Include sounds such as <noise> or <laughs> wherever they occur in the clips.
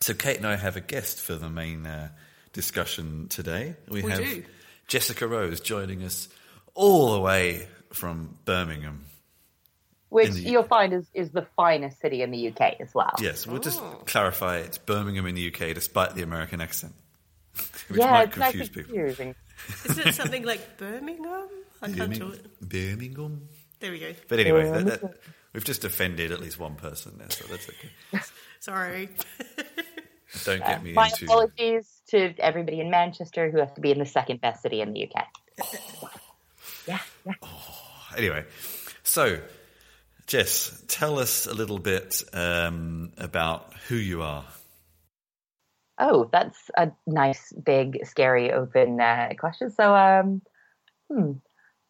So Kate and I have a guest for the main uh, discussion today. We, we have do. Jessica Rose joining us all the way from Birmingham. Which the, you'll find is, is the finest city in the UK as well. Yes, we'll oh. just clarify it's Birmingham in the UK despite the American accent. <laughs> Which yeah, might confuse people. Confusing. is it something like Birmingham? I can't Birmingham, it. Birmingham. There we go. But anyway, that, that, we've just offended at least one person there, so that's okay. <laughs> Sorry. Don't get me My into... apologies to everybody in Manchester who has to be in the second best city in the UK. <laughs> yeah. yeah. Oh, anyway, so Jess, tell us a little bit um, about who you are. Oh, that's a nice, big, scary, open uh, question. So, um, hmm,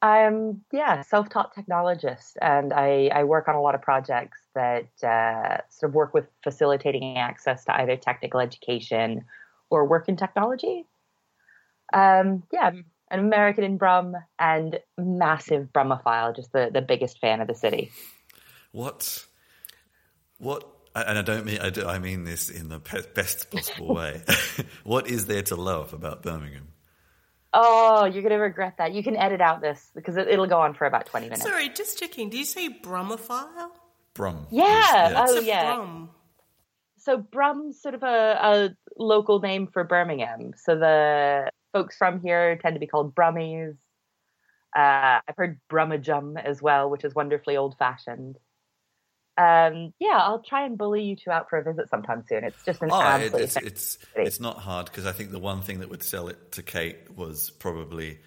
I'm yeah, self-taught technologist, and I, I work on a lot of projects that uh, sort of work with facilitating access to either technical education or work in technology. Um, yeah, an American in Brum and massive Brumophile, just the, the biggest fan of the city. What, what, and I don't mean I, do, I mean this in the best possible way. <laughs> <laughs> what is there to love about Birmingham? Oh, you're going to regret that. You can edit out this because it, will go on for about 20 minutes. Sorry, just checking. Do you say Brumophile? Brum. Yeah. yeah. Oh, yeah. Brum? So Brum's sort of a, a local name for Birmingham. So the folks from here tend to be called Brummies. Uh, I've heard Brummagem as well, which is wonderfully old fashioned. Um, yeah, I'll try and bully you two out for a visit sometime soon. It's just an oh, absolute it's it's, it's not hard because I think the one thing that would sell it to Kate was probably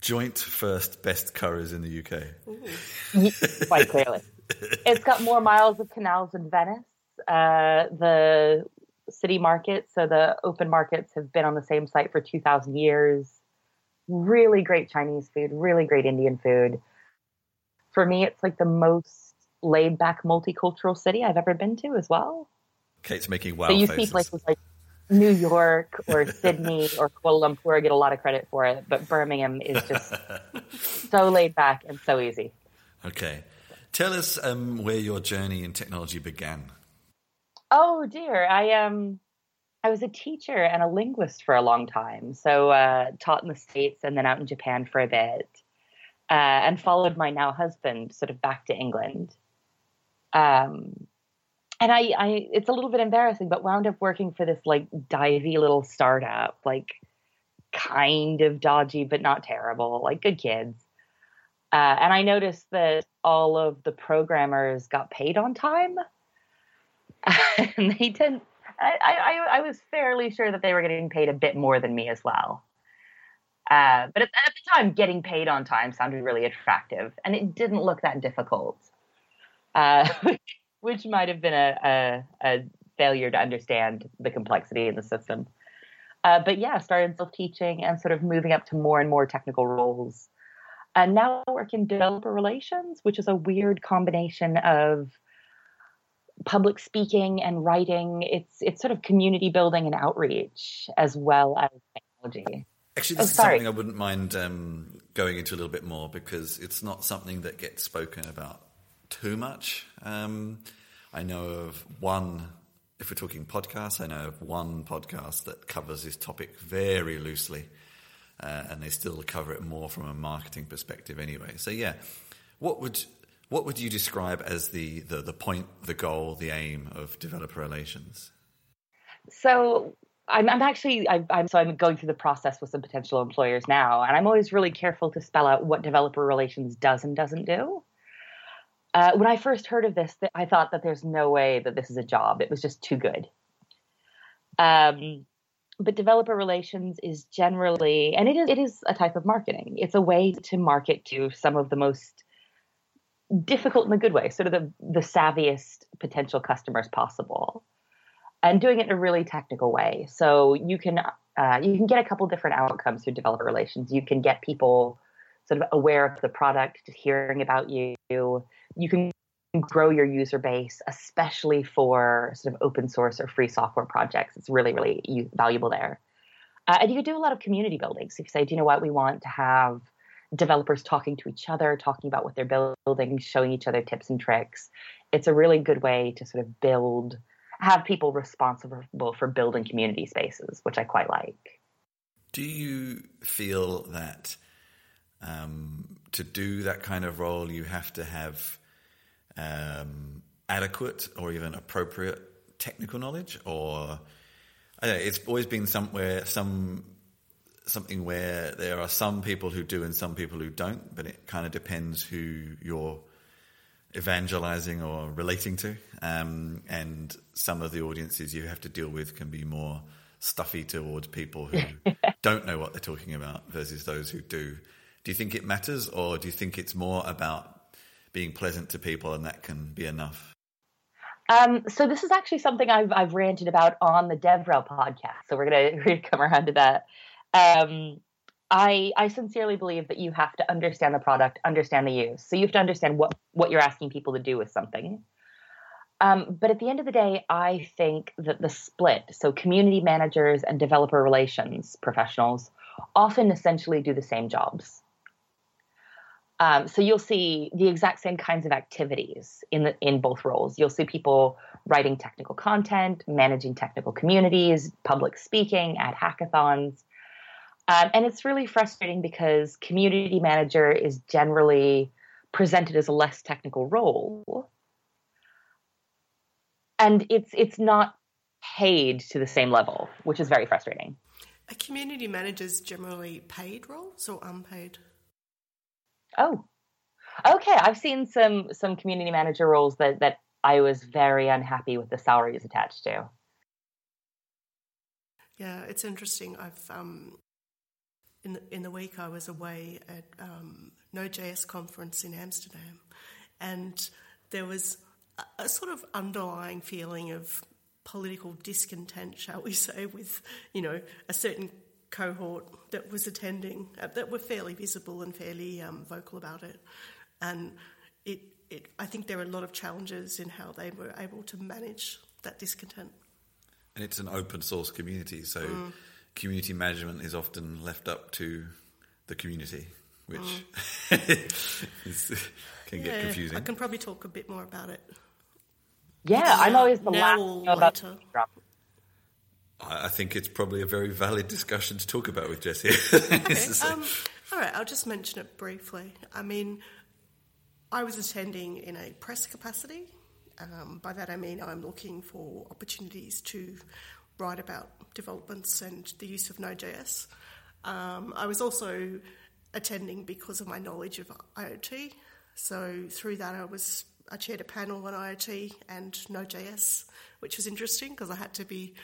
joint first best curries in the UK. Quite clearly, <laughs> it's got more miles of canals than Venice. Uh, the city markets, so the open markets, have been on the same site for two thousand years. Really great Chinese food, really great Indian food. For me, it's like the most laid back multicultural city I've ever been to as well. Kate's making wow So you faces. see places like New York or <laughs> Sydney or Kuala Lumpur get a lot of credit for it, but Birmingham is just <laughs> so laid back and so easy. Okay. Tell us um, where your journey in technology began. Oh dear, I um, I was a teacher and a linguist for a long time. So uh, taught in the states and then out in Japan for a bit, uh, and followed my now husband sort of back to England. Um, and I, I, it's a little bit embarrassing, but wound up working for this like divey little startup, like kind of dodgy, but not terrible, like good kids. Uh, and I noticed that all of the programmers got paid on time, <laughs> and they didn't. I, I, I was fairly sure that they were getting paid a bit more than me as well. Uh, but at, at, the time, getting paid on time sounded really attractive, and it didn't look that difficult uh, <laughs> which might have been a, a, a, failure to understand the complexity in the system. Uh, but yeah, started self teaching and sort of moving up to more and more technical roles. And now I work in developer relations, which is a weird combination of public speaking and writing. It's it's sort of community building and outreach as well as technology. Actually, this oh, is something I wouldn't mind um, going into a little bit more because it's not something that gets spoken about too much. Um, I know of one, if we're talking podcasts, I know of one podcast that covers this topic very loosely, uh, and they still cover it more from a marketing perspective anyway. So, yeah, what would what would you describe as the, the, the point, the goal, the aim of developer relations? So I'm, I'm actually I, I'm so I'm going through the process with some potential employers now, and I'm always really careful to spell out what developer relations does and doesn't do. Uh, when I first heard of this, I thought that there's no way that this is a job. It was just too good. Um, but developer relations is generally, and it is, it is a type of marketing. It's a way to market to some of the most difficult in a good way, sort of the the savviest potential customers possible, and doing it in a really technical way. So you can uh, you can get a couple different outcomes through developer relations. You can get people sort of aware of the product, just hearing about you. You can grow your user base, especially for sort of open source or free software projects. It's really, really valuable there. Uh, and you can do a lot of community building. So if you say, do you know what, we want to have developers talking to each other, talking about what they're building, showing each other tips and tricks. It's a really good way to sort of build have people responsible for building community spaces, which I quite like. Do you feel that um, to do that kind of role, you have to have um, adequate or even appropriate technical knowledge, or know, it's always been somewhere some something where there are some people who do and some people who don't, but it kind of depends who you're evangelizing or relating to. Um, and some of the audiences you have to deal with can be more stuffy towards people who <laughs> don't know what they're talking about versus those who do. Do you think it matters, or do you think it's more about being pleasant to people and that can be enough? Um, so this is actually something I've I've ranted about on the DevRel podcast. So we're gonna, <laughs> we're gonna come around to that. Um, I I sincerely believe that you have to understand the product, understand the use. So you have to understand what what you're asking people to do with something. Um, but at the end of the day, I think that the split, so community managers and developer relations professionals, often essentially do the same jobs. Um, so you'll see the exact same kinds of activities in the, in both roles. You'll see people writing technical content, managing technical communities, public speaking at hackathons, um, and it's really frustrating because community manager is generally presented as a less technical role, and it's it's not paid to the same level, which is very frustrating. Are community managers generally paid roles or unpaid? Oh, okay. I've seen some some community manager roles that that I was very unhappy with the salaries attached to. Yeah, it's interesting. I've um, in the, in the week I was away at um, Node.js conference in Amsterdam, and there was a, a sort of underlying feeling of political discontent, shall we <laughs> say, with you know a certain cohort that was attending uh, that were fairly visible and fairly um, vocal about it, and it, it. I think there are a lot of challenges in how they were able to manage that discontent. And it's an open source community, so mm. community management is often left up to the community, which mm. <laughs> is, can yeah, get confusing. I can probably talk a bit more about it. Yeah, I'm always the last about. I think it's probably a very valid discussion to talk about with Jesse. okay, <laughs> um, all right, I'll just mention it briefly. I mean, I was attending in a press capacity. Um, by that I mean I'm looking for opportunities to write about developments and the use of Node.js. Um, I was also attending because of my knowledge of IoT. So through that, I was I chaired a panel on IoT and Node.js, which was interesting because I had to be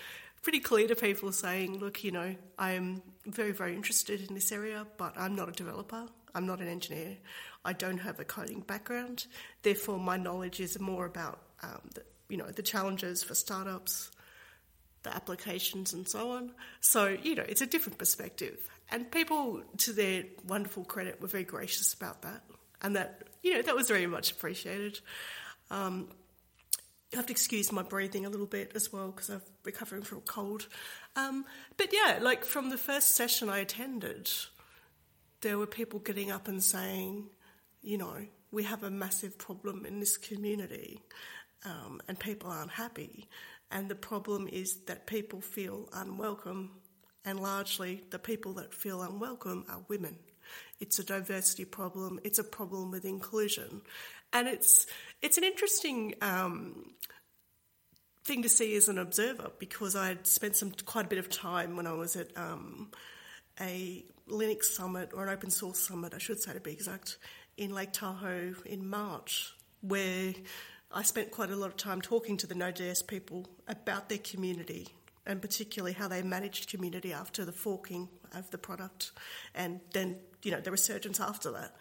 pretty clear to people saying, look, you know, I'm very, very interested in this area, but I'm not a developer. I'm not an engineer. I don't have a coding background. Therefore, my knowledge is more about, um, the, you know, the challenges for startups, the applications, and so on. So, you know, it's a different perspective. And people, to their wonderful credit, were very gracious about that. And that, you know, that was very much appreciated. Um, you have to excuse my breathing a little bit as well because I'm recovering from a cold. Um, but yeah, like from the first session I attended, there were people getting up and saying, you know, we have a massive problem in this community um, and people aren't happy. And the problem is that people feel unwelcome, and largely the people that feel unwelcome are women. It's a diversity problem. It's a problem with inclusion, and it's it's an interesting um, thing to see as an observer because I had spent some quite a bit of time when I was at um, a Linux summit or an open source summit, I should say to be exact, in Lake Tahoe in March, where I spent quite a lot of time talking to the Node.js people about their community and particularly how they managed community after the forking of the product and then you know the resurgence after that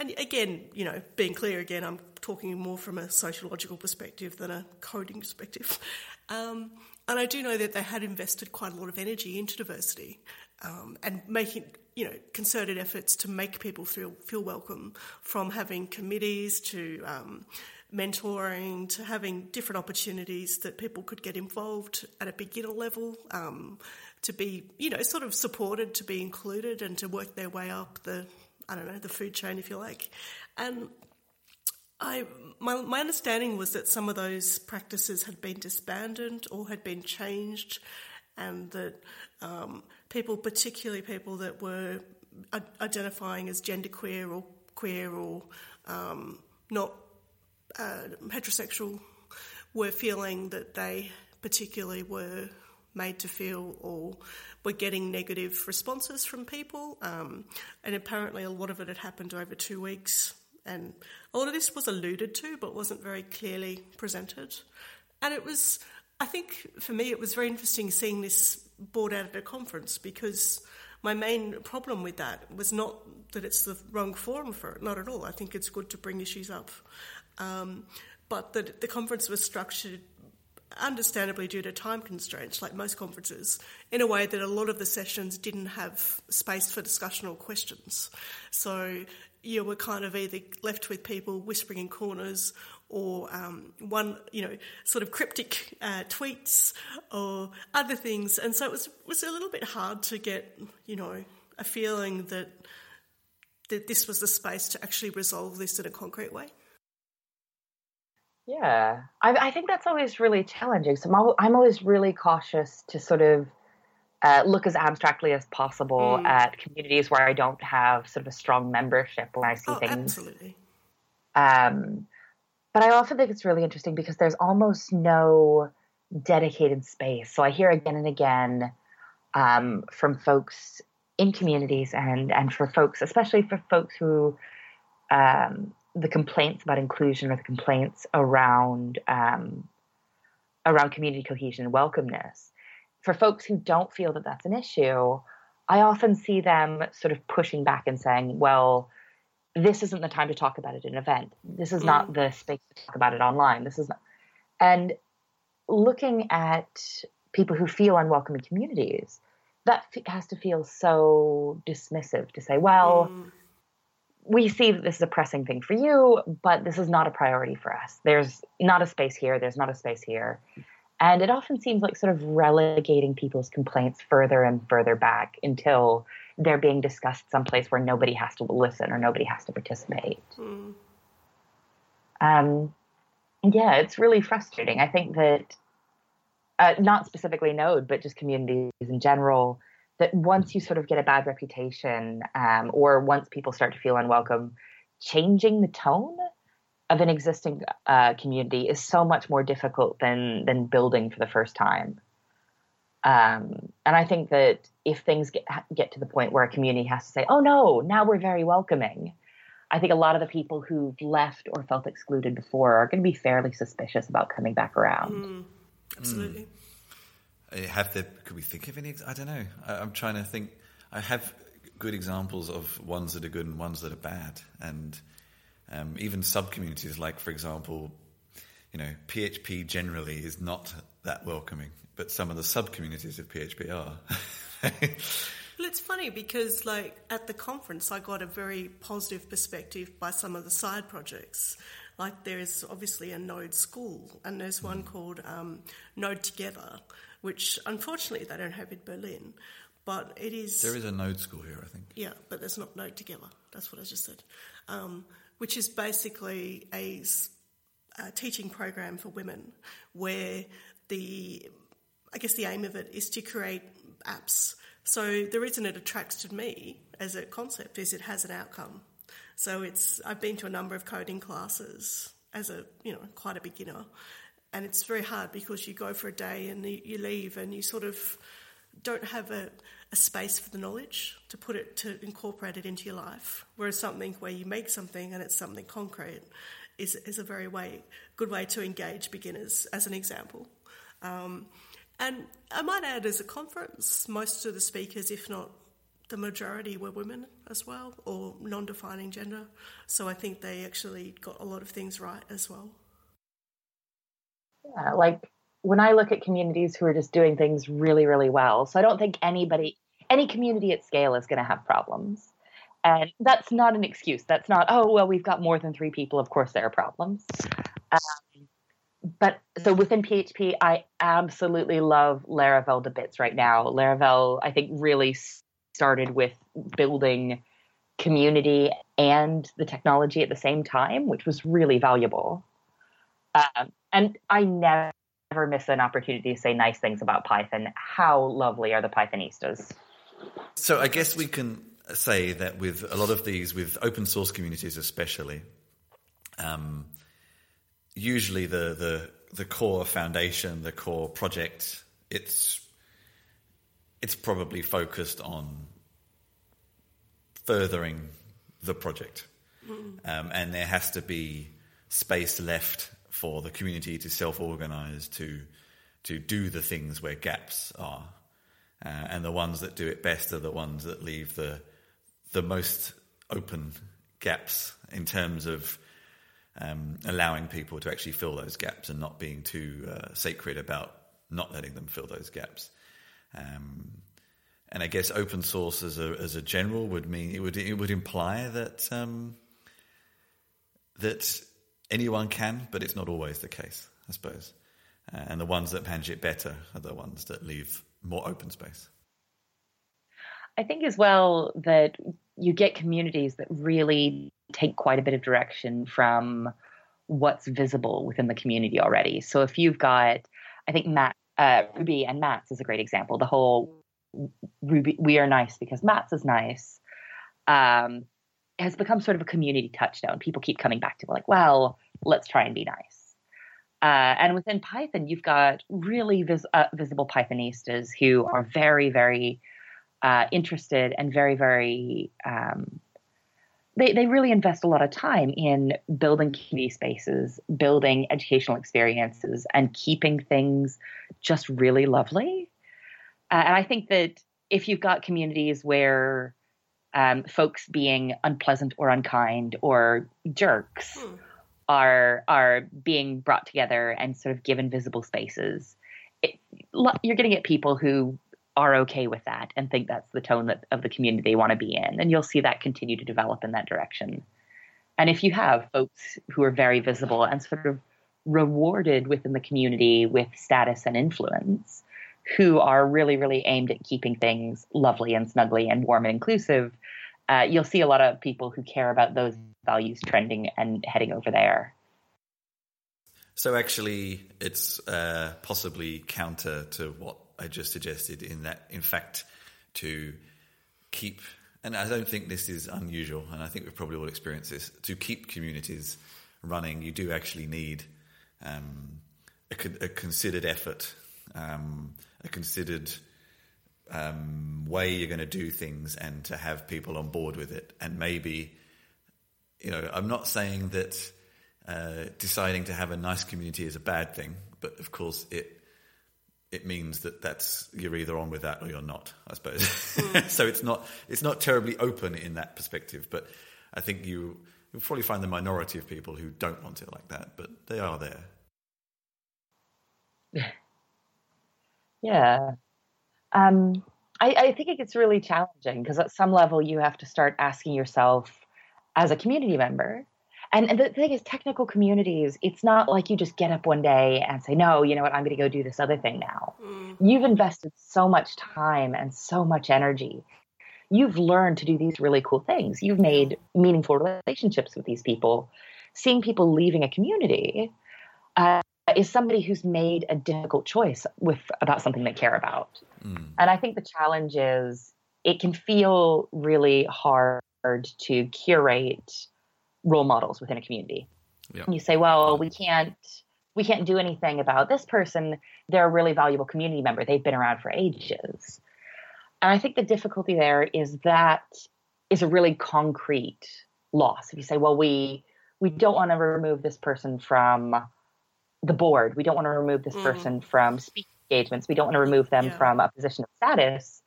and again, you know, being clear again, I'm talking more from a sociological perspective than a coding perspective. <laughs> Um, and I do know that they had invested quite a lot of energy into diversity um, and making, you know, concerted efforts to make people feel feel welcome, from having committees to um, mentoring to having different opportunities that people could get involved at a beginner level. Um, to be, you know, sort of supported, to be included, and to work their way up the I don't know, the food chain, if you like. And I my, my understanding was that some of those practices had been disbanded or had been changed, and that um, people, particularly people that were identifying as genderqueer or queer or um, not uh, heterosexual, were feeling that they particularly were made to feel or were getting negative responses from people. Um, and apparently, a lot of it had happened over two weeks and a lot of this was alluded to but wasn't very clearly presented. And it was, I think for me, it was very interesting seeing this brought out at a conference because my main problem with that was not that it's the wrong forum for it, not at all. I think it's good to bring issues up. Um, but that the conference was structured understandably due to time constraints, like most conferences, in a way that a lot of the sessions didn't have space for discussion or questions. So you were kind of either left with people whispering in corners or um, one, you know, sort of cryptic uh, tweets or other things. And so it was, was a little bit hard to get, you know, a feeling that, that this was the space to actually resolve this in a concrete way. Yeah, I, I think that's always really challenging. So I'm, I'm always really cautious to sort of uh, look as abstractly as possible mm. at communities where I don't have sort of a strong membership when I see oh, things. Absolutely. Um, but I also think it's really interesting because there's almost no dedicated space. So I hear again and again um, from folks in communities and and for folks, especially for folks who um, the complaints about inclusion or the complaints around um, around community cohesion and welcomeness for folks who don't feel that that's an issue, I often see them sort of pushing back and saying, well, this isn't the time to talk about it in an event. This is mm. not the space to talk about it online. This is not. And looking at people who feel unwelcome in communities, that has to feel so dismissive to say, well, mm. We see that this is a pressing thing for you, but this is not a priority for us. There's not a space here. There's not a space here. And it often seems like sort of relegating people's complaints further and further back until they're being discussed someplace where nobody has to listen or nobody has to participate. Mm. Um, yeah, it's really frustrating. I think that, uh, not specifically Node, but just communities in general, that once you sort of get a bad reputation um, or once people start to feel unwelcome, changing the tone of an existing uh, community is so much more difficult than than building for the first time. Um, and I think that if things get get to the point where a community has to say, "Oh no, now we're very welcoming," I think a lot of the people who've left or felt excluded before are going to be fairly suspicious about coming back around. Mm, absolutely. Mm. Have there? Could we think of any? I don't know. I, I'm trying to think. I have good examples of ones that are good and ones that are bad, and um, even sub communities, like for example, you know, PHP generally is not that welcoming, but some of the sub communities of PHP are. <laughs> well, it's funny because, like, at the conference, I got a very positive perspective by some of the side projects. Like, there is obviously a Node school, and there's one mm. called um, Node Together, which unfortunately they don't have in Berlin. But it is. There is a Node school here, I think. Yeah, but there's not Node Together. That's what I just said. Um, which is basically a, a teaching program for women where the I guess the aim of it is to create apps. So the reason it attracted me as a concept is it has an outcome. So it's I've been to a number of coding classes as a you know quite a beginner, and it's very hard because you go for a day and you leave and you sort of don't have a, a space for the knowledge to put it to incorporate it into your life. Whereas something where you make something and it's something concrete is is a very way good way to engage beginners, as an example. Um, and I might add, as a conference, most of the speakers, if not the majority, were women as well, or non-defining gender. So I think they actually got a lot of things right as well. Yeah, like when I look at communities who are just doing things really, really well, so I don't think anybody, any community at scale is going to have problems. And that's not an excuse. That's not, oh, well, we've got more than three people. Of course, there are problems. Um, but so within PHP, I absolutely love Laravel to bits right now. Laravel, I think, really started with building community and the technology at the same time, which was really valuable. Um, and I never miss an opportunity to say nice things about Python. How lovely are the Pythonistas? So I guess we can say that with a lot of these, with open source communities especially, um, usually the, the the core foundation, the core project, it's it's probably focused on furthering the project, mm. um, and there has to be space left for the community to self-organize to to do the things where gaps are, uh, and the ones that do it best are the ones that leave the the most open gaps in terms of um, allowing people to actually fill those gaps and not being too uh, sacred about not letting them fill those gaps. Um, and I guess open source as a as a general would mean it would it would imply that um, that anyone can, but it's not always the case, I suppose. Uh, and the ones that manage it better are the ones that leave more open space. I think as well that you get communities that really take quite a bit of direction from what's visible within the community already. So if you've got, I think Matt, uh, Ruby and Matz is a great example. The whole Ruby, we are nice because Matz is nice, um, has become sort of a community touchstone. People keep coming back to it, like, well, let's try and be nice. Uh, and within Python, you've got really vis- uh, visible Pythonistas who are very, very uh, interested and very, very um, they, they really invest a lot of time in building community spaces, building educational experiences, and keeping things just really lovely. Uh, and I think that if you've got communities where um, folks being unpleasant or unkind or jerks hmm. are are being brought together and sort of given visible spaces, it, you're going to get people who are okay with that and think that's the tone that, of the community they want to be in. And you'll see that continue to develop in that direction. And if you have folks who are very visible and sort of rewarded within the community with status and influence, who are really, really aimed at keeping things lovely and snuggly and warm and inclusive, uh, you'll see a lot of people who care about those values trending and heading over there. So actually, it's uh, possibly counter to what I just suggested in that, in fact, to keep, and I don't think this is unusual, and I think we've probably all experienced this, to keep communities running, you do actually need um, a, a, considered effort, um, a considered um, way you're going to do things, and to have people on board with it. And maybe, you know, I'm not saying that uh, deciding to have a nice community is a bad thing, but of course it it means that that's you're either on with that or you're not, I suppose. Mm. <laughs> so it's not it's not terribly open in that perspective, but I think you you'll probably find the minority of people who don't want it like that, but they are there. <laughs> Yeah. Um, I, I think it gets really challenging because at some level you have to start asking yourself as a community member, and, and the thing is, technical communities, it's not like you just get up one day and say, no, you know what, I'm going to go do this other thing now. Mm. You've invested so much time and so much energy. You've learned to do these really cool things. You've made meaningful relationships with these people. Seeing people leaving a community uh, is somebody who's made a difficult choice with about something they care about. Mm. And I think the challenge is it can feel really hard to curate role models within a community. And you say, well, we can't we can't do anything about this person. They're a really valuable community member. They've been around for ages. And I think the difficulty there is that is a really concrete loss. If you say, well, we we don't want to remove this person from the board. We don't want to remove this mm. person from speaking engagements. We don't want to remove them yeah. from a position of status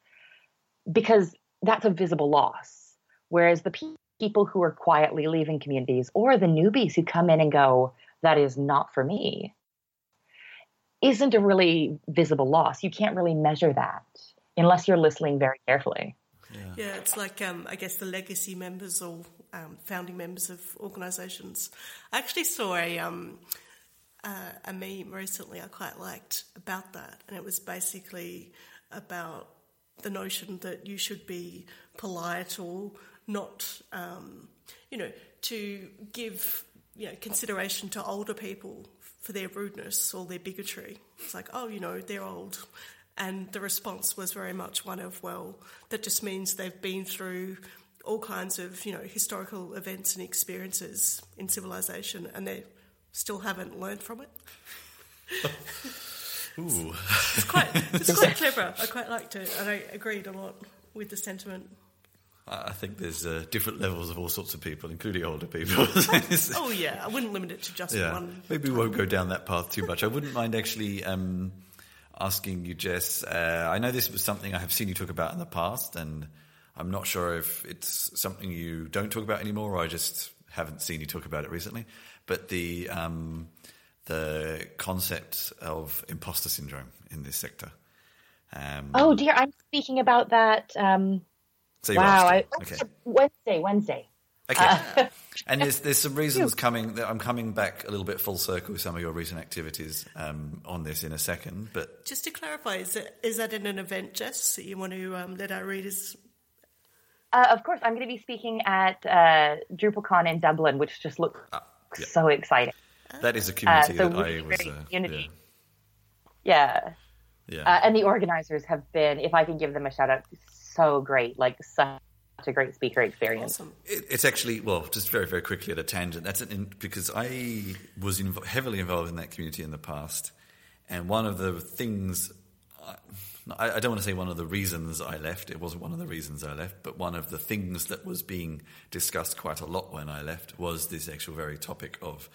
because that's a visible loss. Whereas the people who are quietly leaving communities or the newbies who come in and go, that is not for me, isn't a really visible loss. You can't really measure that unless you're listening very carefully. Yeah, yeah it's like, um, I guess, the legacy members or um, founding members of organisations. I actually saw a, um, uh, a meme recently I quite liked about that, and it was basically about the notion that you should be polite or not, um, you know, to give you know consideration to older people for their rudeness or their bigotry. It's like, oh, you know, they're old. And the response was very much one of, well, that just means they've been through all kinds of, you know, historical events and experiences in civilization and they still haven't learned from it. <laughs> Ooh. It's quite, it's quite <laughs> clever. I quite liked it and I agreed a lot with the sentiment. I I think there's uh, different levels of all sorts of people, including older people. <laughs> Oh, yeah, I wouldn't limit it to just yeah, one. maybe we won't go down that path too much. I wouldn't mind actually um, asking you, Jess. Uh, I know this was something I have seen you talk about in the past, and I'm not sure if it's something you don't talk about anymore, or I just haven't seen you talk about it recently. But the um, the concept of imposter syndrome in this sector. Um, Oh dear, I'm speaking about that. Um, so you're wow, I, okay. Wednesday, Wednesday. Okay. Uh, <laughs> and there's there's some reasons coming. that I'm coming back a little bit full circle with some of your recent activities um, on this in a second. But Just to clarify, is, it, is that in an event, Jess, that you want to um, let our readers Uh, of course, I'm going to be speaking at uh, DrupalCon in Dublin, which just looks Ah, yeah. so exciting. that is a community so that I was. Uh, unity. yeah, Yeah, yeah. uh, and the organizers have been, if I can give them a shout out, so great, like such a great speaker experience. awesome? It, it's actually well, just very very quickly at a tangent. That's an, in, because I was inv- heavily involved in that community in the past, and one of the things. I, I don't want to say one of the reasons I left. It wasn't one of the reasons I left, but one of the things that was being discussed quite a lot when I left was this actual very topic of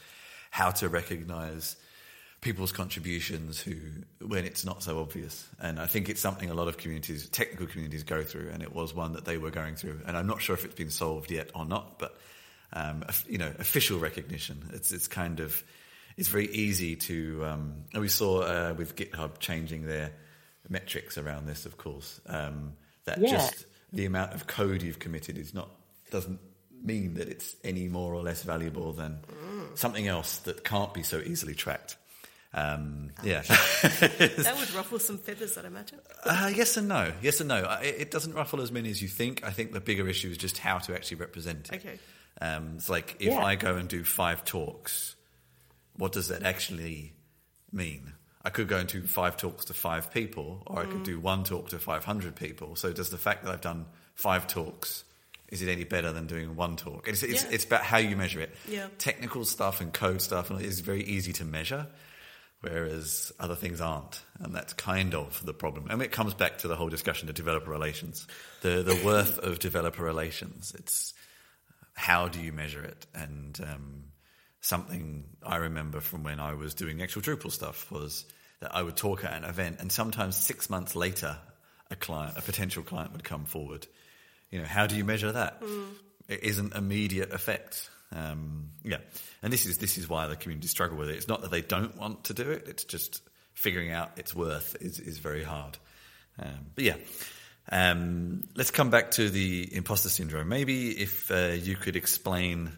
how to recognise people's contributions who when it's not so obvious. And i think it's something a lot of communities technical communities go through and it was one that they were going through. And i'm not sure if it's been solved yet or not but um, you know official recognition. It's it's kind of it's very easy to um, and we saw uh, with github changing their metrics around this of course um, that Yeah. just the amount of code you've committed is not doesn't mean that it's any more or less valuable than something else that can't be so easily tracked. Um, yeah. <laughs> That would ruffle some feathers, I'd imagine. uh, yes and no. Yes and no. It, it doesn't ruffle as many as you think. I think the bigger issue is just how to actually represent it. Okay. Um, it's like if Yeah. I go and do five talks, what does that actually mean? I could go and do five talks to five people, or I could do one talk to 500 people. So does the fact that I've done five talks, is it any better than doing one talk? It's, it's, Yeah. it's about how you measure it. Yeah. Technical stuff and code stuff is very easy to measure, whereas other things aren't. And that's kind of the problem. And it comes back to the whole discussion of developer relations. The, the worth of developer relations. It's how do you measure it? And um, something I remember from when I was doing actual Drupal stuff was that I would talk at an event, and sometimes six months later, a client, a potential client, would come forward. You know, how do you measure that? It isn't immediate effect. Um, yeah, and this is this is why the community struggle with it. It's not that they don't want to do it; it's just figuring out its worth is is very hard. Um, but yeah, um, let's come back to the imposter syndrome. Maybe if uh, you could explain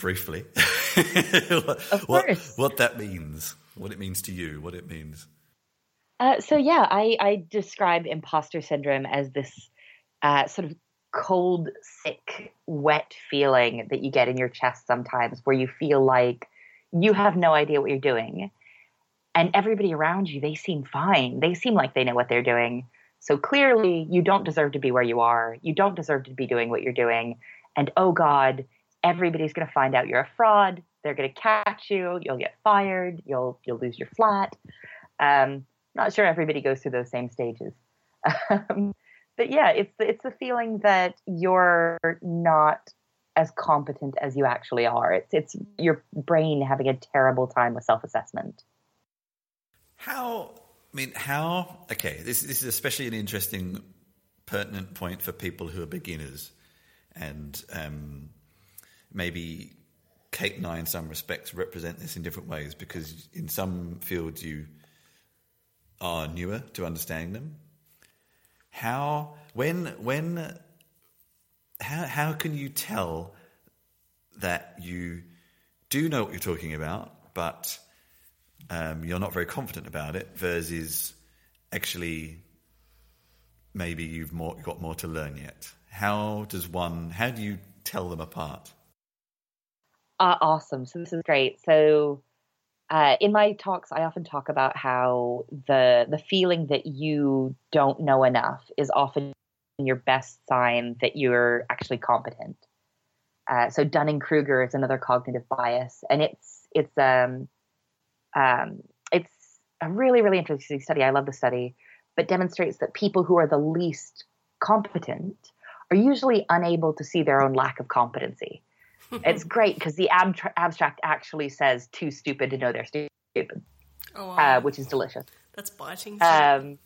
briefly <laughs> what, what that means, what it means to you, what it means. Uh, so yeah, I, I describe imposter syndrome as this uh, sort of cold, sick, wet feeling that you get in your chest sometimes, where you feel like you have no idea what you're doing, and everybody around you they seem fine. They seem like they know what they're doing. So clearly, you don't deserve to be where you are. You don't deserve to be doing what you're doing. And oh God, everybody's going to find out you're a fraud. They're going to catch you. You'll get fired. You'll you'll lose your flat. Um, not sure everybody goes through those same stages. <laughs> Um, but yeah, it's it's the feeling that you're not as competent as you actually are. It's it's your brain having a terrible time with self assessment. How? I mean, how? Okay, this this is especially an interesting, pertinent point for people who are beginners, and um, maybe Kate and I, in some respects, represent this in different ways because in some fields you are newer to understanding them. How? When? When? How? How can you tell that you do know what you're talking about, but um, you're not very confident about it versus actually maybe you've more got more to learn yet. how does one? How do you tell them apart? Uh, awesome. So this is great. So uh, in my talks, I often talk about how the the feeling that you don't know enough is often your best sign that you're actually competent. Uh, so Dunning Kruger is another cognitive bias, and it's it's um, um, it's a really really interesting study. I love the study, but demonstrates that people who are the least competent are usually unable to see their own lack of competency it's great because the ab- abstract actually says too stupid to know they're stupid, oh, wow. uh, which is delicious. That's biting. Um,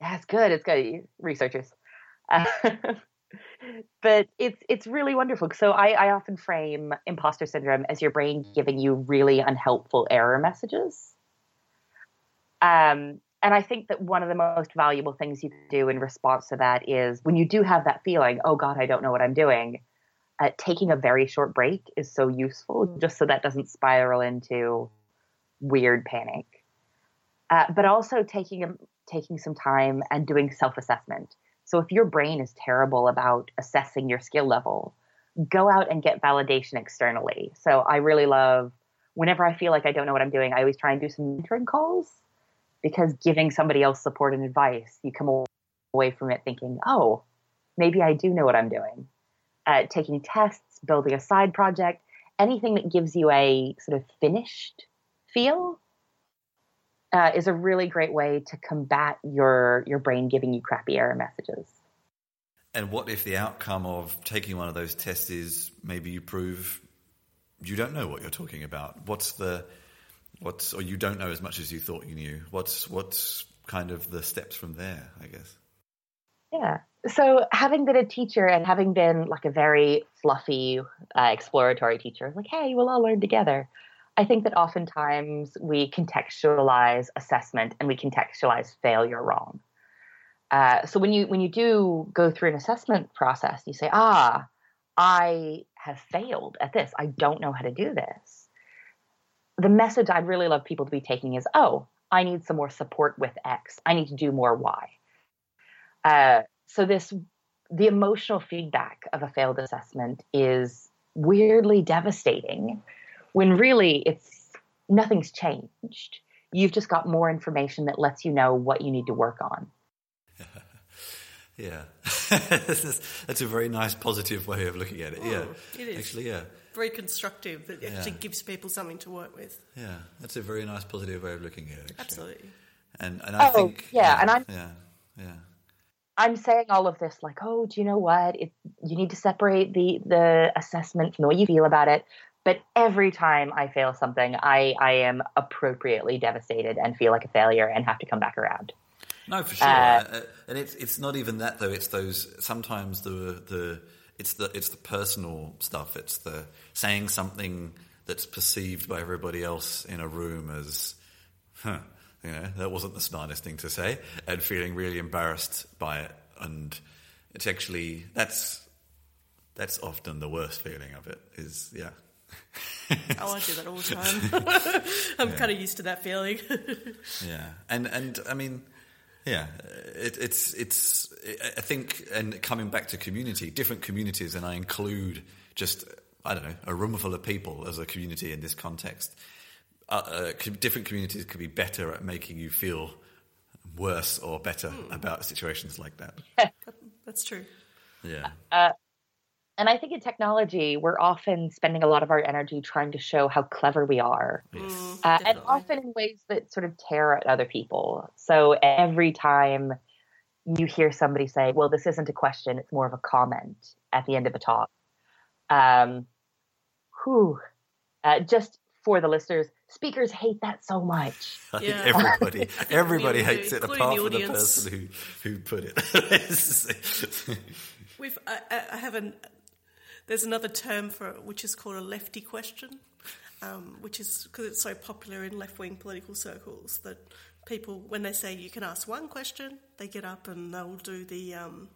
yeah, it's good. It's good. Researchers. Uh, <laughs> but it's it's really wonderful. So I, I often frame imposter syndrome as your brain giving you really unhelpful error messages. Um, and I think that one of the most valuable things you can do in response to that is when you do have that feeling, oh God, I don't know what I'm doing uh, taking a very short break is so useful just so that doesn't spiral into weird panic. Uh, but also taking a, taking some time and doing self assessment. So if your brain is terrible about assessing your skill level, go out and get validation externally. So I really love whenever I feel like I don't know what I'm doing, I always try and do some mentoring calls because giving somebody else support and advice, you come away from it thinking, oh, maybe I do know what I'm doing uh, taking tests, building a side project, anything that gives you a sort of finished feel uh, is a really great way to combat your your brain giving you crappy error messages. And what if the outcome of taking one of those tests is maybe you prove you don't know what you're talking about? What's the what's or you don't know as much as you thought you knew? What's what's kind of the steps from there? I guess. Yeah. So, having been a teacher and having been like a very fluffy, uh, exploratory teacher, like, hey, we'll all learn together. I think that oftentimes we contextualize assessment and we contextualize failure wrong. Uh, so when you when you do go through an assessment process, you say, ah, I have failed at this. I don't know how to do this. The message I'd really love people to be taking is, oh, I need some more support with X. I need to do more Y. Uh, so this the emotional feedback of a failed assessment is weirdly devastating when really it's nothing's changed. You've just got more information that lets you know what you need to work on. <laughs> yeah. <laughs> that's a very nice positive way of looking at it. yeah. Oh, it is. Actually, yeah. Very constructive. It yeah. actually gives people something to work with. Yeah. That's a very nice positive way of looking at it. Actually. Absolutely. And, and I oh, think. Yeah, yeah, and I'm. Yeah. Yeah. I'm saying all of this like, oh, do you know what? It, you need to separate the the assessment from the way you feel about it. But every time I fail something, I I am appropriately devastated and feel like a failure and have to come back around. No, for sure. Uh, uh and it's it's not even that though. It's those sometimes the the it's the it's the personal stuff. It's the saying something that's perceived by everybody else in a room as, huh, you know, that wasn't the smartest thing to say, and feeling really embarrassed by it. And it's actually that's that's often the worst feeling of it. Is yeah. oh, I do that all the <laughs> time. I'm yeah. kind of used to that feeling. <laughs> yeah, and and I mean, yeah, it, it's it's. I think, and coming back to community, different communities, and I include just I don't know a room full of people as a community in this context uh, uh, different communities could be better at making you feel worse or better mm. about situations like that. <laughs> That's true. Yeah. Uh, and I think in technology, we're often spending a lot of our energy trying to show how clever we are. Yes. Mm, uh, and often in ways that sort of tear at other people. So every time you hear somebody say, well, this isn't a question, it's more of a comment at the end of a talk. Um, whew, uh, just for the listeners, speakers hate that so much. <laughs> Yeah. <laughs> everybody, <laughs> everybody hates it, apart from the person who who put it. We've, I, I have an. There's another term for it, which is called a lefty question, um, which is because it's so popular in left wing political circles that people, when they say you can ask one question, they get up and they'll do the um,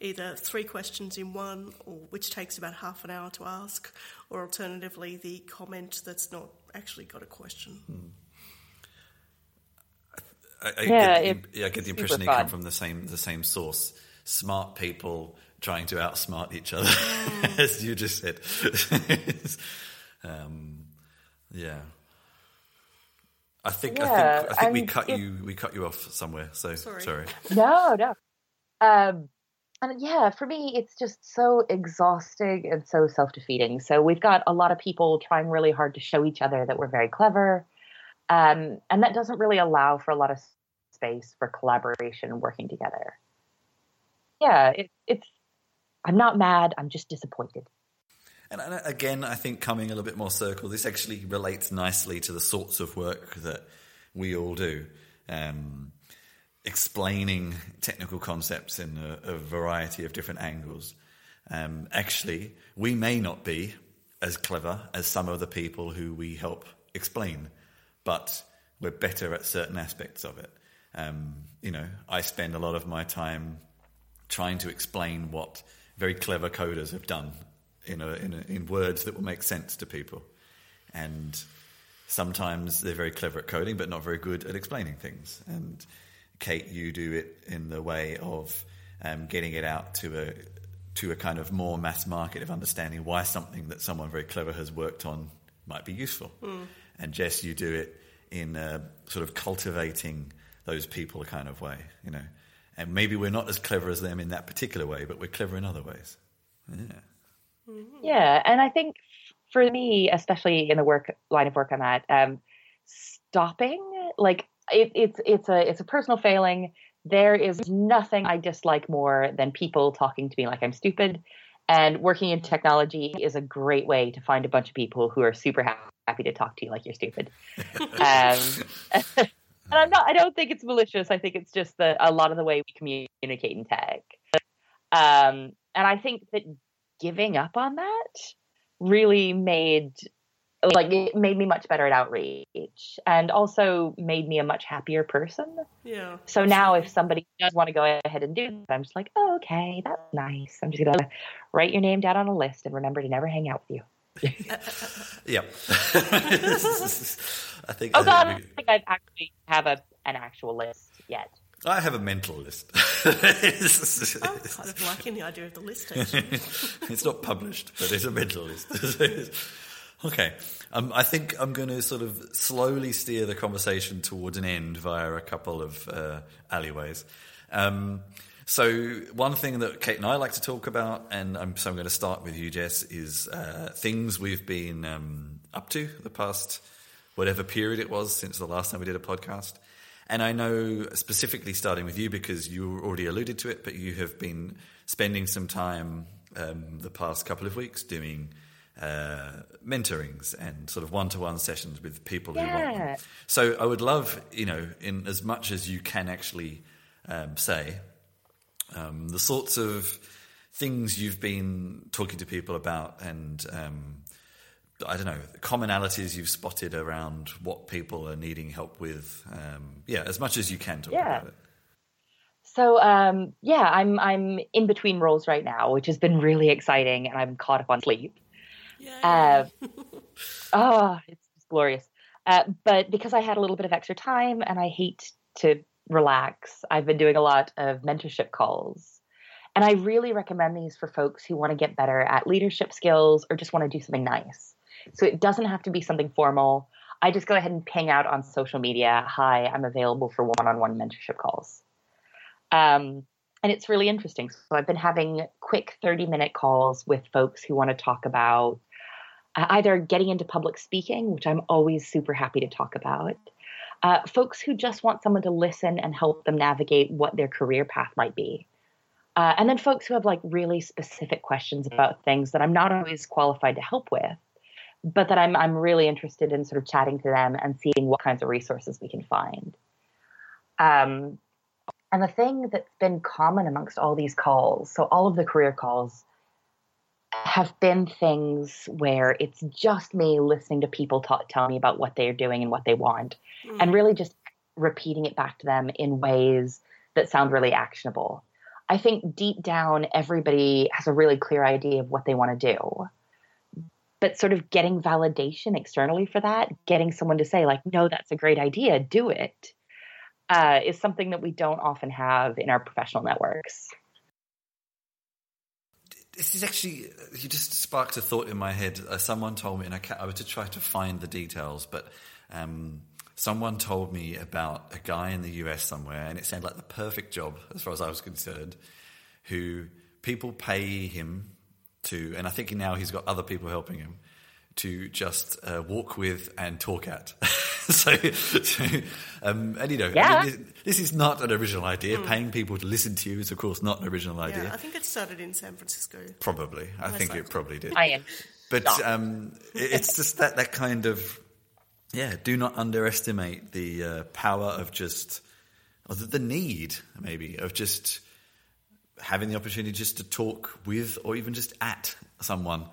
either three questions in one, or which takes about half an hour to ask, or alternatively the comment that's not actually got a question. Hmm. I, I, yeah, get, I get the impression they come from the same the same source. Smart people trying to outsmart each other, <laughs> as you just said. <laughs> um, yeah. I think I Yeah, think I think we cut it- you we cut you off somewhere. So Sorry. sorry. no, no. Um, and yeah, for me, it's just so exhausting and so self defeating. So we've got a lot of people trying really hard to show each other that we're very clever. Um, and that doesn't really allow for a lot of space for collaboration and working together. Yeah, it, it's, I'm not mad, I'm just disappointed. And uh, again, I think coming a little bit more circle, this actually relates nicely to the sorts of work that we all do. Um, explaining technical concepts in a, a variety of different angles. Um, actually, we may not be as clever as some of the people who we help explain, but we're better at certain aspects of it. Um, you know, I spend a lot of my time trying to explain what very clever coders have done in, a, in, a, in words that will make sense to people. And sometimes they're very clever at coding, but not very good at explaining things. And Kate, you do it in the way of um, getting it out to a to a kind of more mass market of understanding why something that someone very clever has worked on might be useful. And Jess, you do it in a sort of cultivating those people kind of way, you know. And maybe we're not as clever as them in that particular way, but we're clever in other ways. Yeah. Yeah, and I think for me, especially in the work line of work I'm at, um, stopping like it, it's it's a it's a personal failing. There is nothing I dislike more than people talking to me like I'm stupid. And working in technology is a great way to find a bunch of people who are super ha- happy to talk to you like you're stupid. <laughs> um, <laughs> and I'm not. I don't think it's malicious. I think it's just the a lot of the way we communicate in tech. Um, and I think that giving up on that really made like it made me much better at outreach and also made me a much happier person Yeah. so now if somebody does want to go ahead and do that i'm just like oh, okay that's nice i'm just gonna write your name down on a list and remember to never hang out with you <laughs> Yep. <laughs> I think. oh I god i don't think i've actually have a an actual list yet I have a mental list. <laughs> Oh, I'm kind of liking the idea of the list, actually. it's not published, but it's a mental list. Okay. Um, I think I'm going to sort of slowly steer the conversation towards an end via a couple of uh, alleyways. Um, so, one thing that Kate and I like to talk about, and I'm, so I'm going to start with you, Jess, is uh, things we've been um, up to the past whatever period it was since the last time we did a podcast. And I know specifically starting with you because you already alluded to it, but you have been spending some time um, the past couple of weeks doing uh, mentorings and sort of one-to-one sessions with people who want Yeah. them. So I would love, you know, in as much as you can actually um, say, um, the sorts of things you've been talking to people about and um, I don't know commonalities you've spotted around what people are needing help with. Um, yeah, as much as you can talk Yeah. about it. So um, yeah, I'm I'm in between roles right now, which has been really exciting, and I'm caught up on sleep. Uh, <laughs> oh, it's glorious. Uh, but because I had a little bit of extra time and I hate to relax, I've been doing a lot of mentorship calls. And I really recommend these for folks who want to get better at leadership skills or just want to do something nice. So it doesn't have to be something formal. I just go ahead and ping out on social media, hi, I'm available for one on one mentorship calls. Um, and it's really interesting. So I've been having quick 30 minute calls with folks who want to talk about either getting into public speaking, which I'm always super happy to talk about, uh, folks who just want someone to listen and help them navigate what their career path might be. Uh, and then folks who have like really specific questions about things that I'm not always qualified to help with, but that I'm I'm really interested in sort of chatting to them and seeing what kinds of resources we can find. Um, and the thing that's been common amongst all these calls, so all of the career calls, have been things where it's just me listening to people talk, tell me about what they're doing and what they want, and really just repeating it back to them in ways that sound really actionable. I think deep down, everybody has a really clear idea of what they want to do. But sort of getting validation externally for that, getting someone to say, like, no, that's a great idea, do it, uh, is something that we don't often have in our professional networks. This is actually you just sparked a thought in my head. Uh, someone told me, and I, I was to try to find the details, but um, someone told me about a guy in the US somewhere, and it sounded like the perfect job as far as I was concerned. Who people pay him to, and I think now he's got other people helping him to just uh, walk with and talk at. <laughs> so, so um, and you know, Yeah. this, this is not an original idea. Paying people to listen to you is, of course, not an original idea. Yeah, I think it started in San Francisco. Probably, I Most think it probably did. I am. But um, it's just that that kind of yeah. Do not underestimate the uh, power of just or the, the need maybe of just having the opportunity just to talk with or even just at someone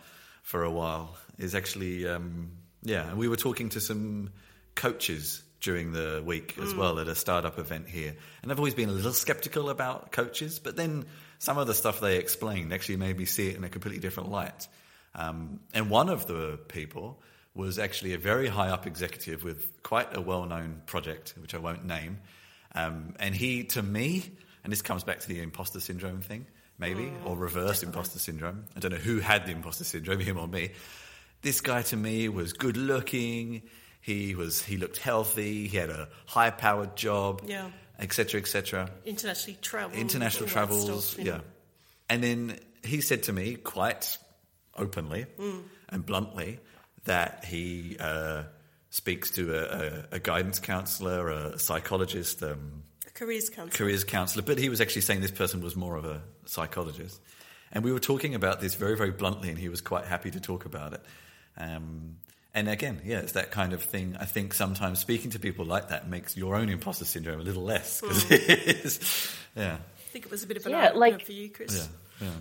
for a while is actually um, yeah. And we were talking to some coaches during the week as well at a startup event here, and I've always been a little skeptical about coaches, but then some of the stuff they explained actually made me see it in a completely different light. Um, and one of the people was actually a very high up executive with quite a well known project, which I won't name. Um, and he, to me, and this comes back to the imposter syndrome thing, maybe, or reverse imposter syndrome. I don't know who had the imposter syndrome, <laughs> him or me. This guy to me was good looking. He was he looked healthy. He had a high powered job, Yeah. etc., etc Internationally travel. international travels, stuff, know. yeah. And then he said to me quite openly and bluntly that he uh, speaks to a, a, a guidance counselor, a psychologist, um, A careers counselor. careers counselor, but he was actually saying this person was more of a psychologist. And we were talking about this very, very bluntly, and he was quite happy to talk about it. Um, and again, yeah, it's that kind of thing. I think sometimes speaking to people like that makes your own imposter syndrome a little less. 'cause it is, yeah, I think it was a bit of an Yeah, like- for you, Chris. yeah, yeah.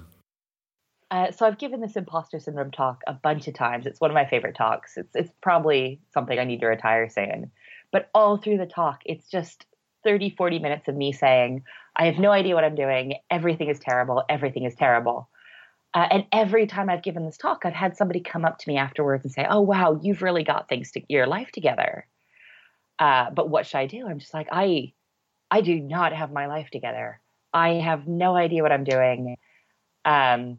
Uh, so I've given this imposter syndrome talk a bunch of times. It's one of my favorite talks. It's it's probably something I need to retire soon. But all through the talk, it's just 30, 40 minutes of me saying, I have no idea what I'm doing. Everything is terrible. Everything is terrible. Uh, and every time I've given this talk, I've had somebody come up to me afterwards and say, Oh, wow, you've really got things to your life together. Uh, but what should I do? I'm just like, I, I do not have my life together. I have no idea what I'm doing. Um,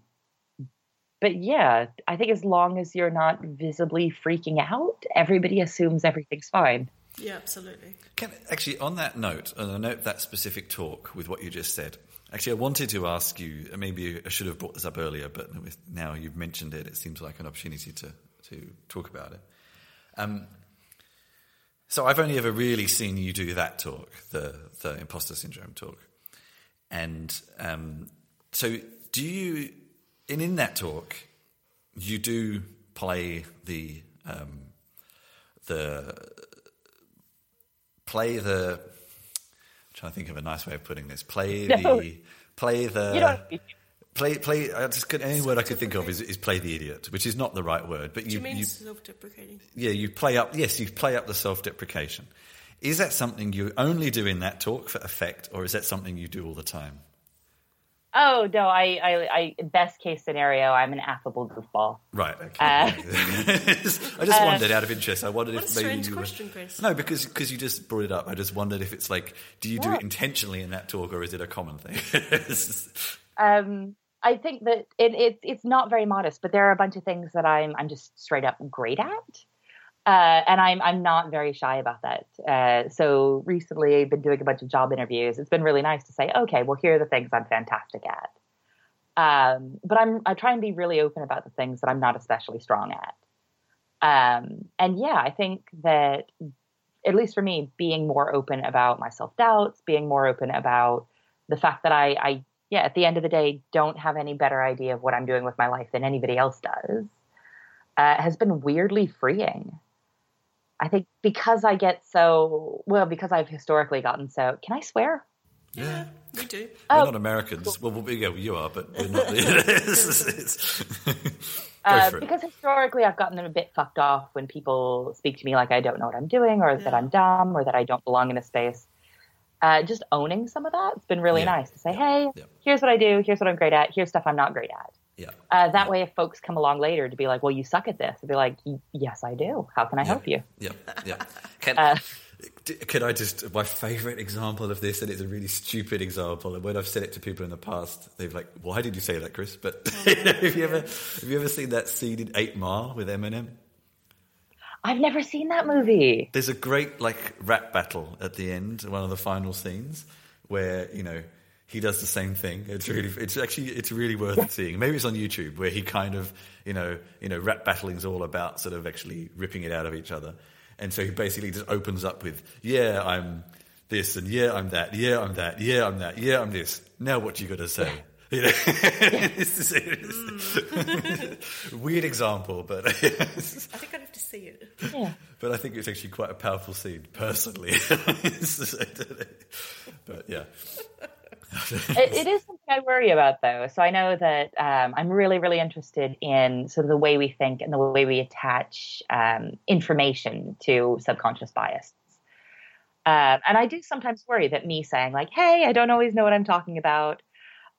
but yeah, I think as long as you're not visibly freaking out, everybody assumes everything's fine. Yeah, absolutely. Can, actually, on that note, on a note that specific talk with what you just said, actually, I wanted to ask you. Maybe I should have brought this up earlier, but now you've mentioned it, it seems like an opportunity to to talk about it. Um, so I've only ever really seen you do that talk, the the imposter syndrome talk, and um, so do you? And in that talk, you do play the um, the play the. I'm trying to think of a nice way of putting this. Play <laughs> No. the play the You play play. I just could, any word I could think of is, is play the idiot, which is not the right word. But you, you mean you self-deprecating? yeah you play up. Yes, you play up the self-deprecation. Is that something you only do in that talk for effect, or is that something you do all the time? Oh no, I, I, I best case scenario, I'm an affable goofball. Right. Okay. Uh, <laughs> I just wondered out of interest. I wondered What if a maybe strange you were- question, Chris. No, because because you just brought it up. I just wondered if it's like, do you do it intentionally in that talk, or is it a common thing? <laughs> Um, I think that it, it it's not very modest, but there are a bunch of things that I'm I'm just straight up great at. Uh, and I'm I'm not very shy about that. Uh, so recently, I've been doing a bunch of job interviews. It's been really nice to say, okay, well, here are the things I'm fantastic at. Um, but I'm I try and be really open about the things that I'm not especially strong at. Um, and yeah, I think that at least for me, being more open about my self doubts, being more open about the fact that I, I yeah, at the end of the day, don't have any better idea of what I'm doing with my life than anybody else does, uh, has been weirdly freeing. I think because I get so well, because I've historically gotten so. Can I swear? Yeah, we do. we're Oh. not Americans. Well, well, yeah, you are, but we're not. <laughs> <laughs> It's- it's- <laughs> Uh, because historically, I've gotten a bit fucked off when people speak to me like I don't know what I'm doing, or that I'm dumb, or that I don't belong in a space. Uh, just owning some of that, it's been really Yeah. nice to say, "Hey, Yeah. here's what I do. Here's what I'm great at. Here's stuff I'm not great at." Yeah. Uh, that way, if folks come along later to be like, "Well, you suck at this," I'd be like, "Yes, I do. How can I help you?" Yeah, yeah. <laughs> Can, Uh, Can I just my favourite example of this, and it's a really stupid example. And when I've said it to people in the past, they've like, "Why did you say that, Chris?" But <laughs> have you ever have you ever seen that scene in Eight Mile with Eminem? I've never seen that movie. There's a great like rap battle at the end, one of the final scenes, where you know he does the same thing. It's really, it's actually, it's really worth seeing. Maybe it's on YouTube where he kind of, you know, you know, rap battling is all about sort of actually ripping it out of each other. And so he basically just opens up with, "Yeah, I'm this, and yeah, I'm that, yeah, I'm that, yeah, I'm that, yeah, I'm this. Now what you got to say?" You know? <laughs> It's mm. <laughs> just- weird example, but <laughs> I think I'd have to see it. Yeah. but I think it's actually quite a powerful scene personally. but yeah, it, it is something I worry about, though. So I know that um, I'm really, really interested in sort of the way we think and the way we attach um, information to subconscious bias. Um, and I do sometimes worry that me saying like, "Hey, I don't always know what I'm talking about,"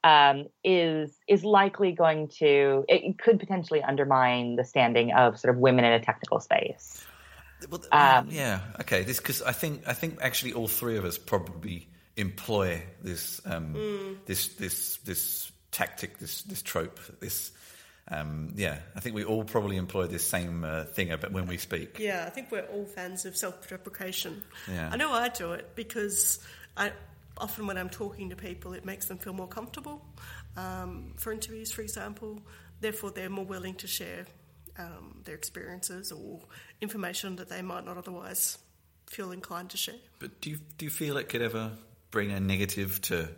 um, is is likely going to it, could potentially undermine the standing of sort of women in a technical space. Well, Um, yeah, okay. This because I think I think actually all three of us probably employ this um, this this this tactic, this this trope, this um, yeah. I think we all probably employ this same uh, thing about when we speak. Yeah, I think we're all fans of self-deprecation. Yeah. I know I do it because I often when I'm talking to people, it makes them feel more comfortable um, for interviews, for example. Therefore, they're more willing to share um, their experiences or information that they might not otherwise feel inclined to share. But do you do you feel it could ever bring a negative to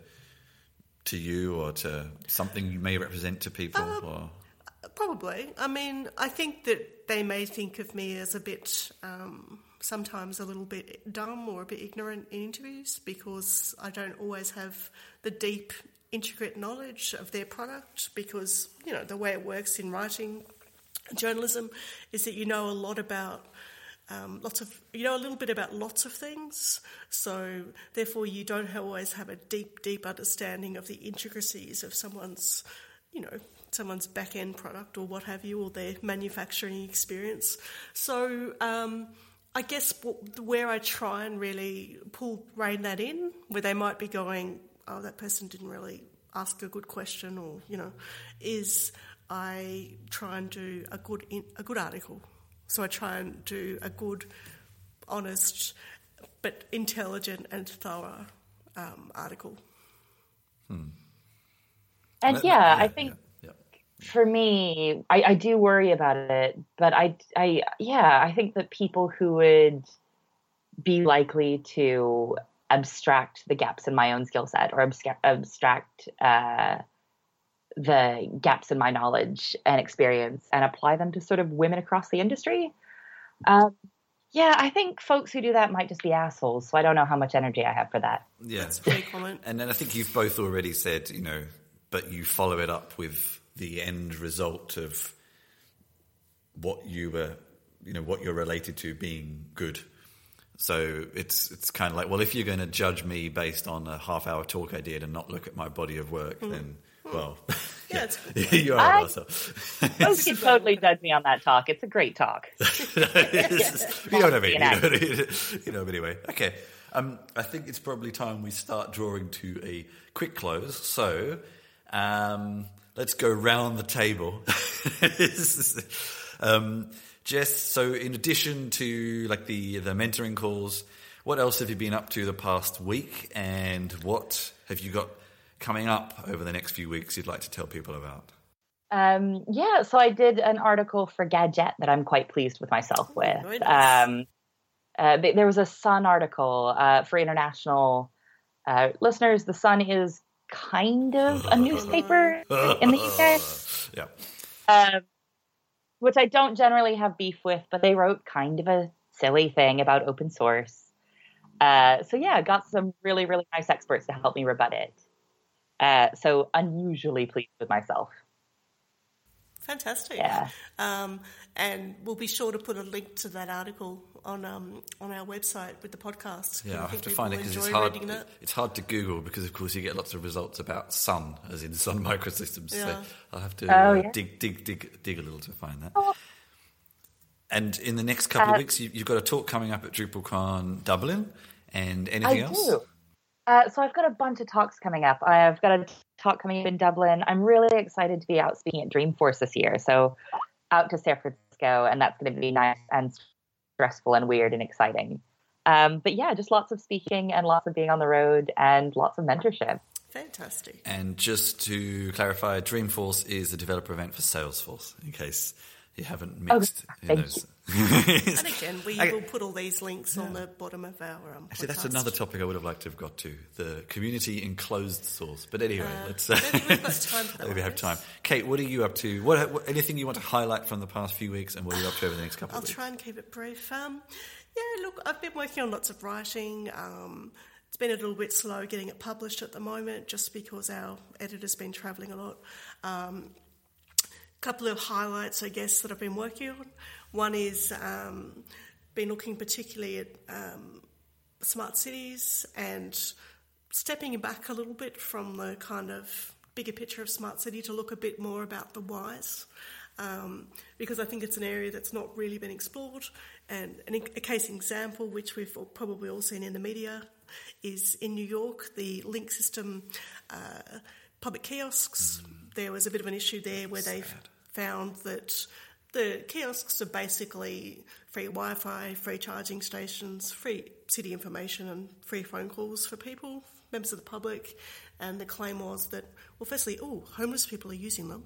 to you or to something you may represent to people? or Probably. I mean, I think that they may think of me as a bit, um, sometimes a little bit dumb or a bit ignorant in interviews because I don't always have the deep, intricate knowledge of their product because, you know, the way it works in writing journalism is that you know a lot about um, lots of you know a little bit about lots of things so therefore you don't always have a deep deep understanding of the intricacies of someone's you know someone's back end product or what have you or their manufacturing experience so um, I guess where I try and really pull rein that in where they might be going oh that person didn't really ask a good question or you know is I try and do a good in, a good article. So I try and do a good, honest, but intelligent and thorough um, article. And yeah, I think yeah. for me, I, I do worry about it, but I, I, yeah, I think that people who would be likely to abstract the gaps in my own skill set or abstra- abstract uh, the gaps in my knowledge and experience and apply them to sort of women across the industry. Um, yeah, I think folks who do that might just be assholes. So I don't know how much energy I have for that. yeah. That's a fair comment. And then I think you've both already said, you know, but you follow it up with the end result of what you were, you know, what you're related to being good. So it's it's kind of like, well, if you're going to judge me based on a half hour talk I did and not look at my body of work, then well, <laughs> Yeah, it's <laughs> a you are I- an asshole. Folks can totally judge me on that talk. It's a great talk. <laughs> you know what I mean. You know, An what I mean? you know, but anyway. Okay. Um, I think it's probably time we start drawing to a quick close. So um, let's go round the table. um, Jess, so in addition to like the the mentoring calls, what else have you been up to the past week, and what have you got coming up over the next few weeks you'd like to tell people about? Um, yeah, so I did an article for Gadget that I'm quite pleased with myself with. very nice. Um, uh, there was a Sun article uh, for international uh, listeners. The Sun is kind of a <laughs> newspaper in the UK, <laughs> Yeah. um, which I don't generally have beef with, but they wrote kind of a silly thing about open source. Uh, so yeah, got some really, really nice experts to help me rebut it. Uh, so unusually pleased with myself. Fantastic. Yeah. Um, and we'll be sure to put a link to that article on um, on our website with the podcast. Yeah, I I'll have to find it because it's hard. reading that. It's hard to Google because, of course, you get lots of results about Sun, as in Sun <laughs> Microsystems. Yeah. So I'll have to Oh, uh, yeah. dig, dig, dig, dig a little to find that. Oh. And in the next couple Uh, of weeks, you, you've got a talk coming up at DrupalCon Dublin, and anything I else? do. Uh, so I've got a bunch of talks coming up. I've got a talk coming up in Dublin. I'm really excited to be out speaking at Dreamforce this year. So out to San Francisco, and that's going to be nice and stressful and weird and exciting. Um, but yeah, just lots of speaking and lots of being on the road and lots of mentorship. Fantastic. And just to clarify, Dreamforce is a developer event for Salesforce, in case you haven't mixed. who thank knows? <laughs> <laughs> And again, we Okay. will put all these links on the bottom of our um, Actually, that's another topic I would have liked to have got to the community enclosed source. But anyway, let's. Uh, maybe we've got <laughs> time for that maybe we have time. Kate, what are you up to? What, what anything you want to highlight from the past few weeks, and what are you up to over the next couple I'll of weeks? try and keep it brief. Um, yeah, look, I've been working on lots of writing. Um, it's been a little bit slow getting it published at the moment, just because our editor's been travelling a lot. Um, couple of highlights, I guess, that I've been working on. One is um, been looking particularly at um, smart cities and stepping back a little bit from the kind of bigger picture of smart city to look a bit more about the whys. Um, because I think it's an area that's not really been explored. And an, a case example, which we've probably all seen in the media, is in New York, the link system uh, public kiosks. There was a bit of an issue there where they found that the kiosks are basically free Wi Fi, free charging stations, free city information, and free phone calls for people, members of the public. And the claim was that, well, firstly, oh, homeless people are using them,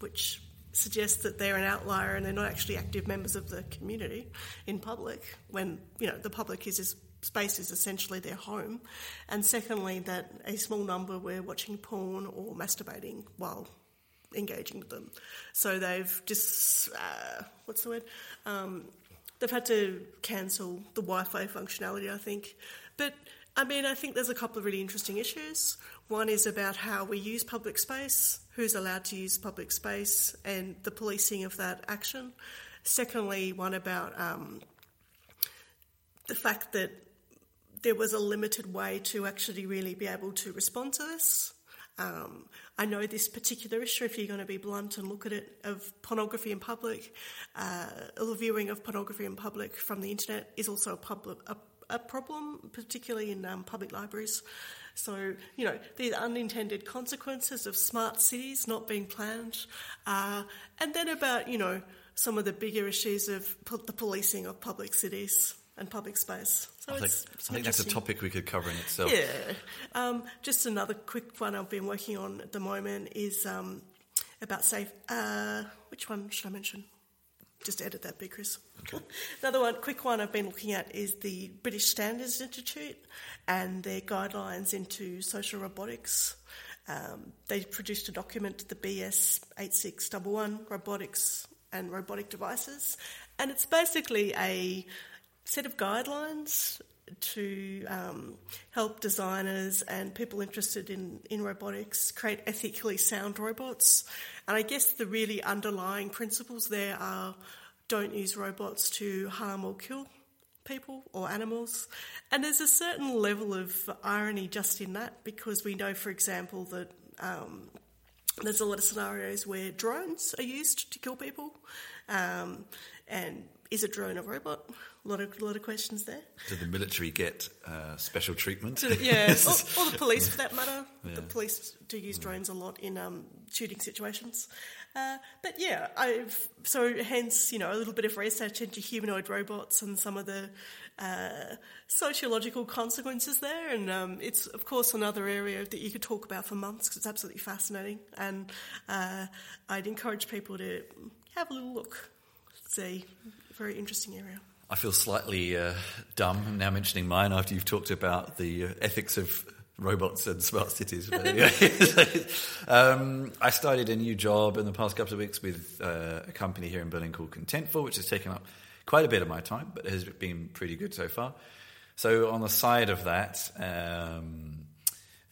which suggests that they're an outlier and they're not actually active members of the community in public when, you know, the public is space is essentially their home. And secondly, that a small number were watching porn or masturbating while engaging with them. So they've just, uh, what's the word? Um, they've had to cancel the Wi Fi functionality, I think. But I mean, I think there's a couple of really interesting issues. One is about how we use public space, who's allowed to use public space, and the policing of that action. Secondly, one about um, the fact that there was a limited way to actually really be able to respond to this. Um, I know this particular issue, if you're going to be blunt and look at it, of pornography in public, uh, the viewing of pornography in public from the internet is also a, public, a, a problem, particularly in um, public libraries. So, you know, the unintended consequences of smart cities not being planned, uh, and then about, you know, some of the bigger issues of po- the policing of public cities and public space. So I think, it's, I think that's a topic we could cover in itself. Yeah. Um, just another quick one I've been working on at the moment is um, about safe. Uh, which one should I mention? Just edit that bit, Chris. <laughs> another one, quick one I've been looking at is the British Standards Institute and their guidelines into social robotics. Um, they produced a document, the BS 8611, Robotics and Robotic Devices, and it's basically a set of guidelines to um, help designers and people interested in, in robotics create ethically sound robots. And I guess the really underlying principles there are don't use robots to harm or kill people or animals. And there's a certain level of irony just in that because we know, for example, that. Um, there's a lot of scenarios where drones are used to kill people, um, and is a drone a robot? A lot of lot of questions there. Did the military get uh, special treatment? Yeah, <laughs> or, or the police for that matter. The police do use drones a lot in um, shooting situations. Uh, but yeah, I've so hence you know a little bit of research into humanoid robots and some of the uh, sociological consequences there, and um, it's of course another area that you could talk about for months because it's absolutely fascinating, and uh, I'd encourage people to have a little look, see, very interesting area. I feel slightly uh, dumb now mentioning mine after you've talked about the uh, ethics of robots and smart cities. <laughs> Um, I started a new job in the past couple of weeks with uh, a company here in Berlin called Contentful, which has taken up quite a bit of my time, but has been pretty good so far. So on the side of that, um,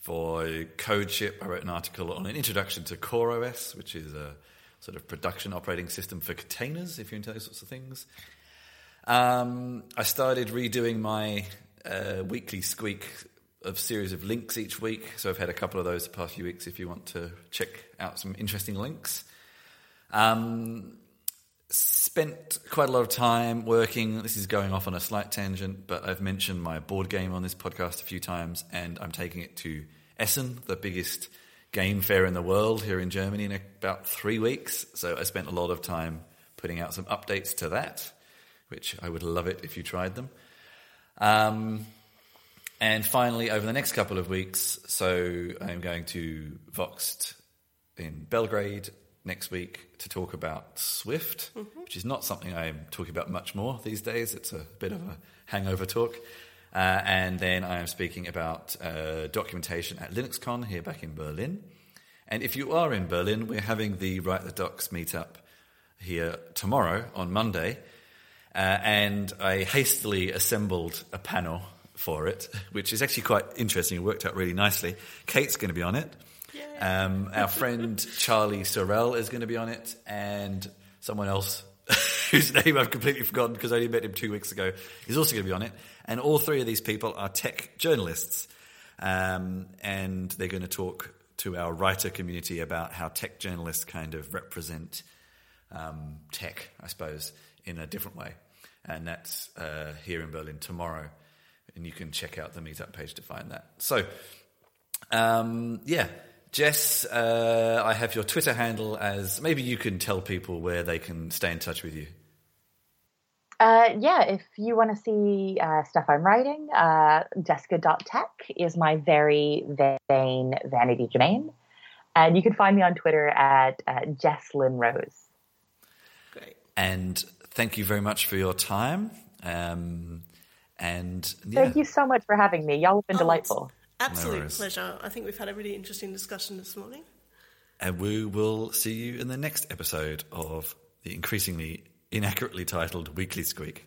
for CodeShip, I wrote an article on an introduction to CoreOS, which is a sort of production operating system for containers, if you're into those sorts of things. Um, I started redoing my uh, weekly squeak of series of links each week. So I've had a couple of those the past few weeks if you want to check out some interesting links. Um, spent quite a lot of time working. This is going off on a slight tangent, but I've mentioned my board game on this podcast a few times, and I'm taking it to Essen, the biggest game fair in the world here in Germany, in about three weeks. So I spent a lot of time putting out some updates to that, which I would love it if you tried them. Um, and finally, over the next couple of weeks, so I'm going to Voxxed in Belgrade next week to talk about Swift, mm-hmm. which is not something I'm talking about much more these days. It's a bit of a hangover talk. Uh, and then I am speaking about uh, documentation at LinuxCon here back in Berlin. And if you are in Berlin, we're having the Write the Docs meetup here tomorrow on Monday. Uh, and I hastily assembled a panel for it, which is actually quite interesting. It worked out really nicely. Kate's going to be on it. Um, our friend Charlie Sorrel is going to be on it, and someone else <laughs> whose name I've completely forgotten because I only met him two weeks ago is also going to be on it. And all three of these people are tech journalists, um, and they're going to talk to our writer community about how tech journalists kind of represent um, tech, I suppose, in a different way. And that's uh, here in Berlin tomorrow. And you can check out the meetup page to find that. So, um, yeah, Jess, uh, I have your Twitter handle as maybe you can tell people where they can stay in touch with you. Uh, yeah, if you want to see uh, stuff I'm writing, uh, Jessica.tech is my very vain vanity domain. And you can find me on Twitter at uh, Jesslynn Rose. Great. And thank you very much for your time. Um, and yeah. thank you so much for having me. Y'all have been oh, delightful. Absolute no pleasure. I think we've had a really interesting discussion this morning. And we will see you in the next episode of the increasingly inaccurately titled Weekly Squeak.